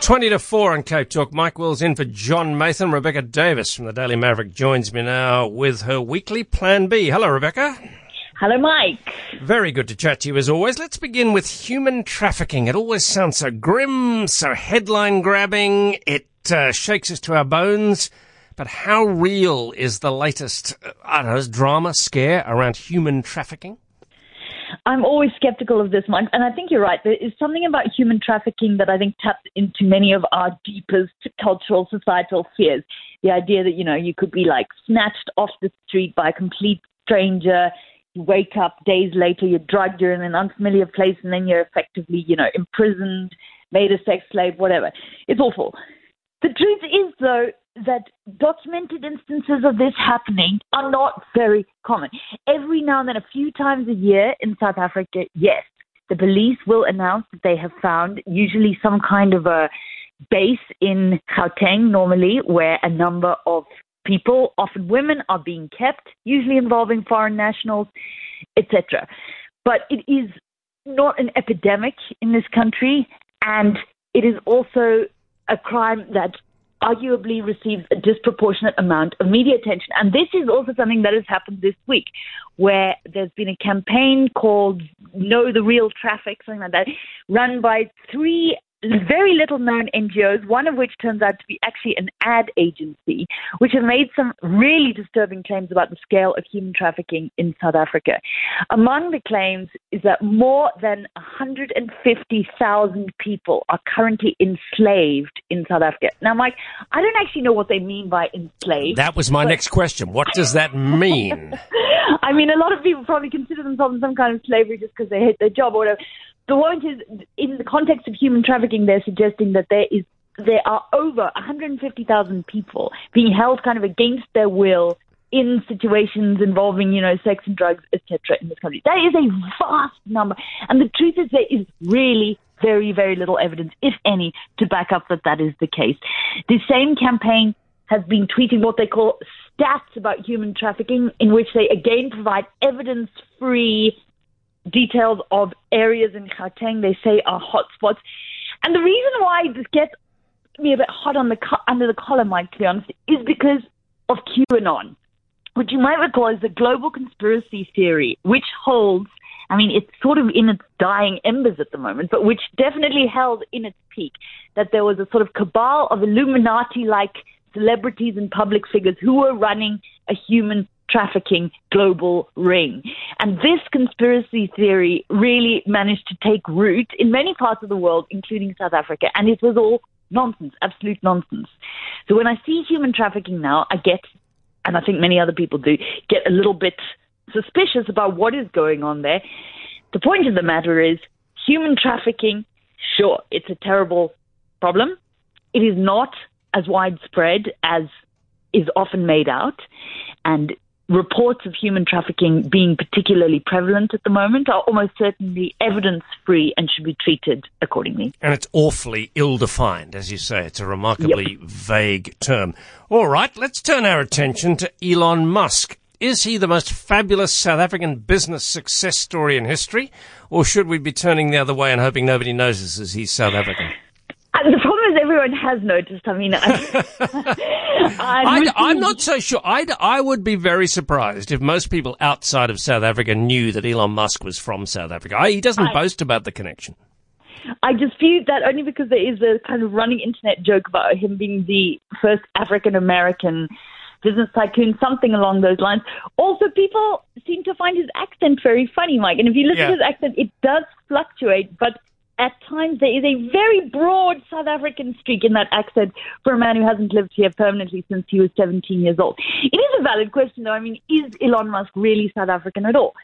20 to 4 on Cape Talk. Mike Wills in for John Maytham. Rebecca Davis from the Daily Maverick joins me now with her weekly Plan B. Hello, Rebecca. Hello, Mike. Very good to chat to you as always. Let's begin with human trafficking. It always sounds so grim, so headline grabbing. It uh, shakes us to our bones. But how real is the latest, uh, I don't know, drama scare around human trafficking? I'm always skeptical of this, Mike, and I think you're right. There is something about human trafficking that I think taps into many of our deepest cultural, societal fears. The idea that, you know, you could be like snatched off the street by a complete stranger, you wake up days later, you're drugged, you're in an unfamiliar place, and then you're effectively, you know, imprisoned, made a sex slave, whatever. It's awful. The truth is, though, that documented instances of this happening are not very common. Every now and then, a few times a year in South Africa, yes, the police will announce that they have found usually some kind of a base in Gauteng, normally, where a number of people, often women, are being kept, usually involving foreign nationals, etc. But it is not an epidemic in this country, and it is also a crime that arguably receives a disproportionate amount of media attention. And this is also something that has happened this week, where there's been a campaign called Know the Real Traffic, something like that, run by three very little known NGOs, one of which turns out to be actually an ad agency, which have made some really disturbing claims about the scale of human trafficking in South Africa. Among the claims is that more than 150,000 people are currently enslaved in South Africa. Now, Mike, I don't actually know what they mean by enslaved. That was my next question. What does that mean? I mean, a lot of people probably consider themselves in some kind of slavery just because they hate their job or whatever. The point is, in the context of human trafficking, they're suggesting that there is there are over 150,000 people being held kind of against their will in situations involving, you know, sex and drugs, etc. in this country. That is a vast number. And the truth is there is really very, very little evidence, if any, to back up that that is the case. The same campaign has been tweeting what they call stats about human trafficking, in which they again provide evidence free details of areas in Gauteng they say are hotspots. And the reason why this gets me a bit hot on the co- under the collar, Mike, to be honest, is because of QAnon, which you might recall is a global conspiracy theory which holds. I mean, it's sort of in its dying embers at the moment, but which definitely held in its peak that there was a sort of cabal of Illuminati like celebrities and public figures who were running a human trafficking global ring. And this conspiracy theory really managed to take root in many parts of the world, including South Africa, and it was all nonsense, absolute nonsense. So when I see human trafficking now, I get, and I think many other people do, get a little bit suspicious about what is going on there. The point of the matter is human trafficking, sure, it's a terrible problem. It is not as widespread as is often made out. And reports of human trafficking being particularly prevalent at the moment are almost certainly evidence free and should be treated accordingly. And it's awfully ill defined, as you say. It's a remarkably yep. vague term. All right, let's turn our attention to Elon Musk. Is he the most fabulous South African business success story in history, or should we be turning the other way and hoping nobody notices he's South African? Uh, the problem is everyone has noticed. I mean, I, am not so sure. i I would be very surprised if most people outside of South Africa knew that Elon Musk was from South Africa. I, he doesn't I, boast about the connection. I dispute that only because there is a kind of running internet joke about him being the first African American business tycoon, something along those lines. Also, people seem to find his accent very funny, Mike. And if you listen yeah. to his accent, it does fluctuate, but at times there is a very broad South African streak in that accent for a man who hasn't lived here permanently since he was 17 years old. It is a valid question, though. I mean, is Elon Musk really South African at all?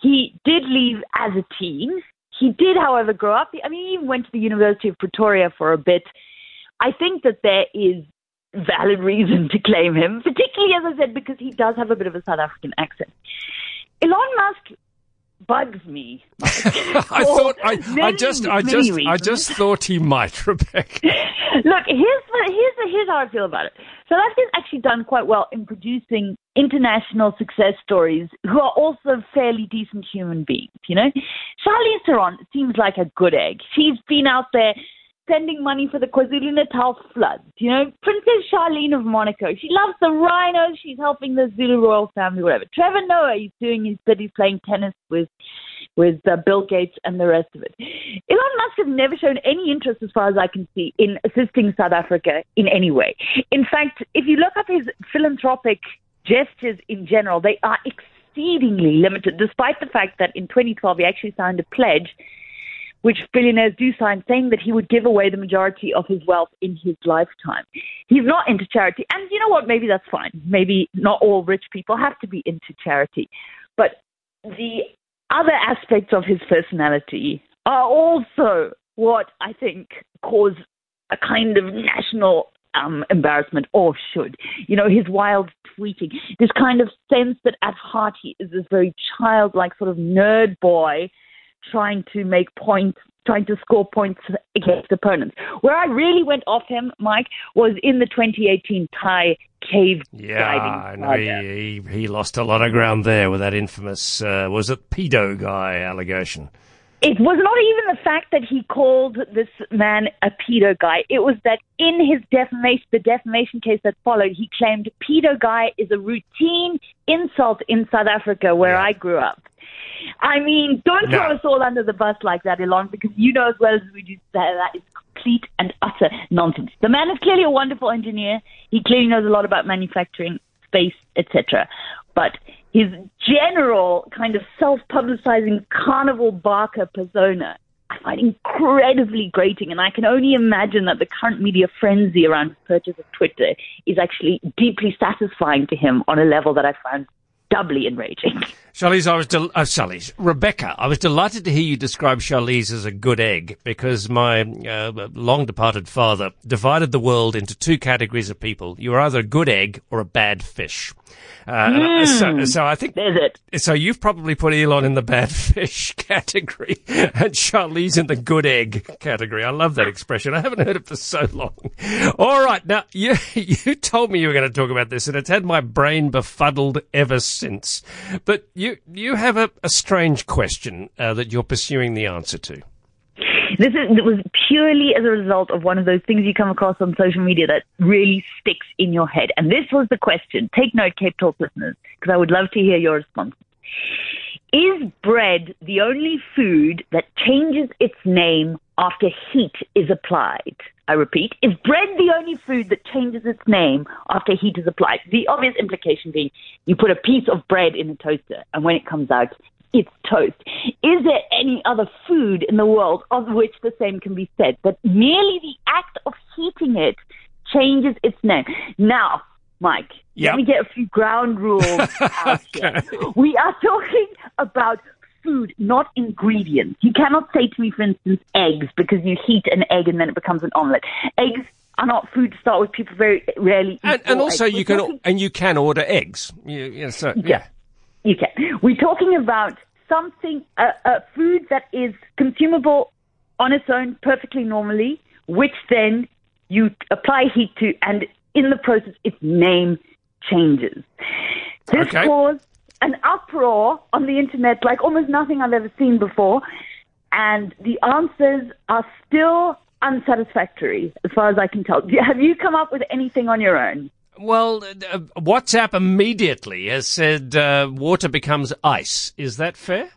He did leave as a teen. He did, however, grow up. I mean, he even went to the University of Pretoria for a bit. I think that there is valid reason to claim him, particularly, as I said, because he does have a bit of a South African accent. Elon Musk bugs me. I thought I, I just I just reasons. I just thought he might, Rebecca. Look, here's here's here's how I feel about it. South Africa's actually done quite well in producing international success stories who are also fairly decent human beings. You know, Charlize Theron seems like a good egg. She's been out there sending money for the KwaZulu Natal floods. You know, Princess Charlene of Monaco, she loves the rhinos. She's helping the Zulu royal family, whatever. Trevor Noah, he's doing his bit. He's playing tennis with with uh, Bill Gates and the rest of it. Elon Musk has never shown any interest, as far as I can see, in assisting South Africa in any way. In fact, if you look up his philanthropic gestures in general, they are exceedingly limited, despite the fact that in 2012 he actually signed a pledge which billionaires do sign, saying that he would give away the majority of his wealth in his lifetime. He's not into charity. And you know what? Maybe that's fine. Maybe not all rich people have to be into charity. But the other aspects of his personality are also what I think cause a kind of national um, embarrassment, or should. You know, his wild tweeting, this kind of sense that at heart he is this very childlike sort of nerd boy trying to make points, trying to score points against opponents. Where I really went off him, Mike, was in the 2018 Thai cave yeah, diving. No, he, he, he lost a lot of ground there with that infamous, uh, was it pedo guy allegation? It was not even the fact that he called this man a pedo guy. It was that in his defamation, the defamation case that followed, he claimed pedo guy is a routine insult in South Africa where yeah. I grew up. I mean, don't throw us all under the bus like that, Elon, because you know as well as we do that that is complete and utter nonsense. The man is clearly a wonderful engineer. He clearly knows a lot about manufacturing, space, etc. But his general kind of self-publicizing carnival barker persona I find incredibly grating, and I can only imagine that the current media frenzy around his purchase of Twitter is actually deeply satisfying to him on a level that I find doubly enraging. Charlize, I was del- uh, Charlize, Rebecca, I was delighted to hear you describe Charlize as a good egg because my uh, long departed father divided the world into two categories of people. You are either a good egg or a bad fish. Uh, mm, so, so, I think there's it. So you've probably put Elon in the bad fish category and Charlize in the good egg category. I love that expression. I haven't heard it for so long. All right, now you you told me you were going to talk about this, and it's had my brain befuddled ever since. But you you have a, a strange question uh, that you're pursuing the answer to. This is, was purely as a result of one of those things you come across on social media that really sticks in your head. And this was the question. Take note, Cape Talk listeners, because I would love to hear your response. Is bread the only food that changes its name after heat is applied? I repeat, is bread the only food that changes its name after heat is applied? The obvious implication being you put a piece of bread in a toaster, and when it comes out, it's toast. Is there any other food in the world of which the same can be said? That merely the act of heating it changes its name. Now, Mike, yep. let me get a few ground rules out okay. here. We are talking about food, not ingredients. You cannot say to me, for instance, eggs, because you heat an egg and then it becomes an omelette. Eggs are not food to start with. People very rarely and, and also eggs. you We're can talking... and you can order eggs. You, yeah, so, yeah. yeah. You can. We're talking about something, a, a food that is consumable on its own perfectly normally, which then you apply heat to, and in the process, its name changes. This okay. caused an uproar on the internet like almost nothing I've ever seen before, and the answers are still unsatisfactory as far as I can tell. Have you come up with anything on your own? Well, uh, WhatsApp immediately has said uh, water becomes ice. Is that fair?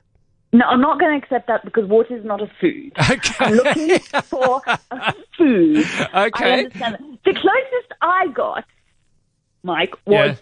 No, I'm not going to accept that because water is not a food. Okay. I'm looking for a food. Okay. The closest I got, Mike, was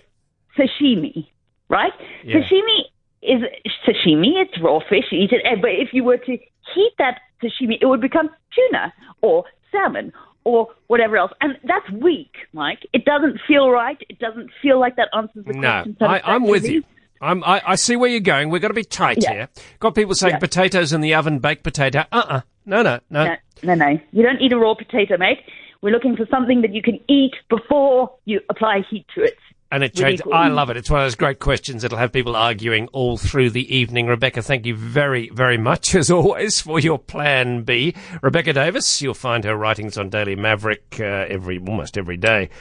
yeah. sashimi, right? Yeah. Sashimi is sashimi. It's raw fish. You eat it. Eh, but if you were to heat that sashimi, it would become tuna or salmon or whatever else. And that's weak, Mike. It doesn't feel right. It doesn't feel like that answers the no, question. No, I'm with you. I'm, I, I, see where you're going. We've got to be tight yeah. here. Got people saying yeah. potatoes in the oven, baked potato. Uh-uh. No, no, no. No, no, no. You don't eat a raw potato, mate. We're looking for something that you can eat before you apply heat to it. And it changed. I love it. It's one of those great questions that'll have people arguing all through the evening. Rebecca, thank you very, very much, as always, for your plan B. Rebecca Davis, you'll find her writings on Daily Maverick uh, every almost every day.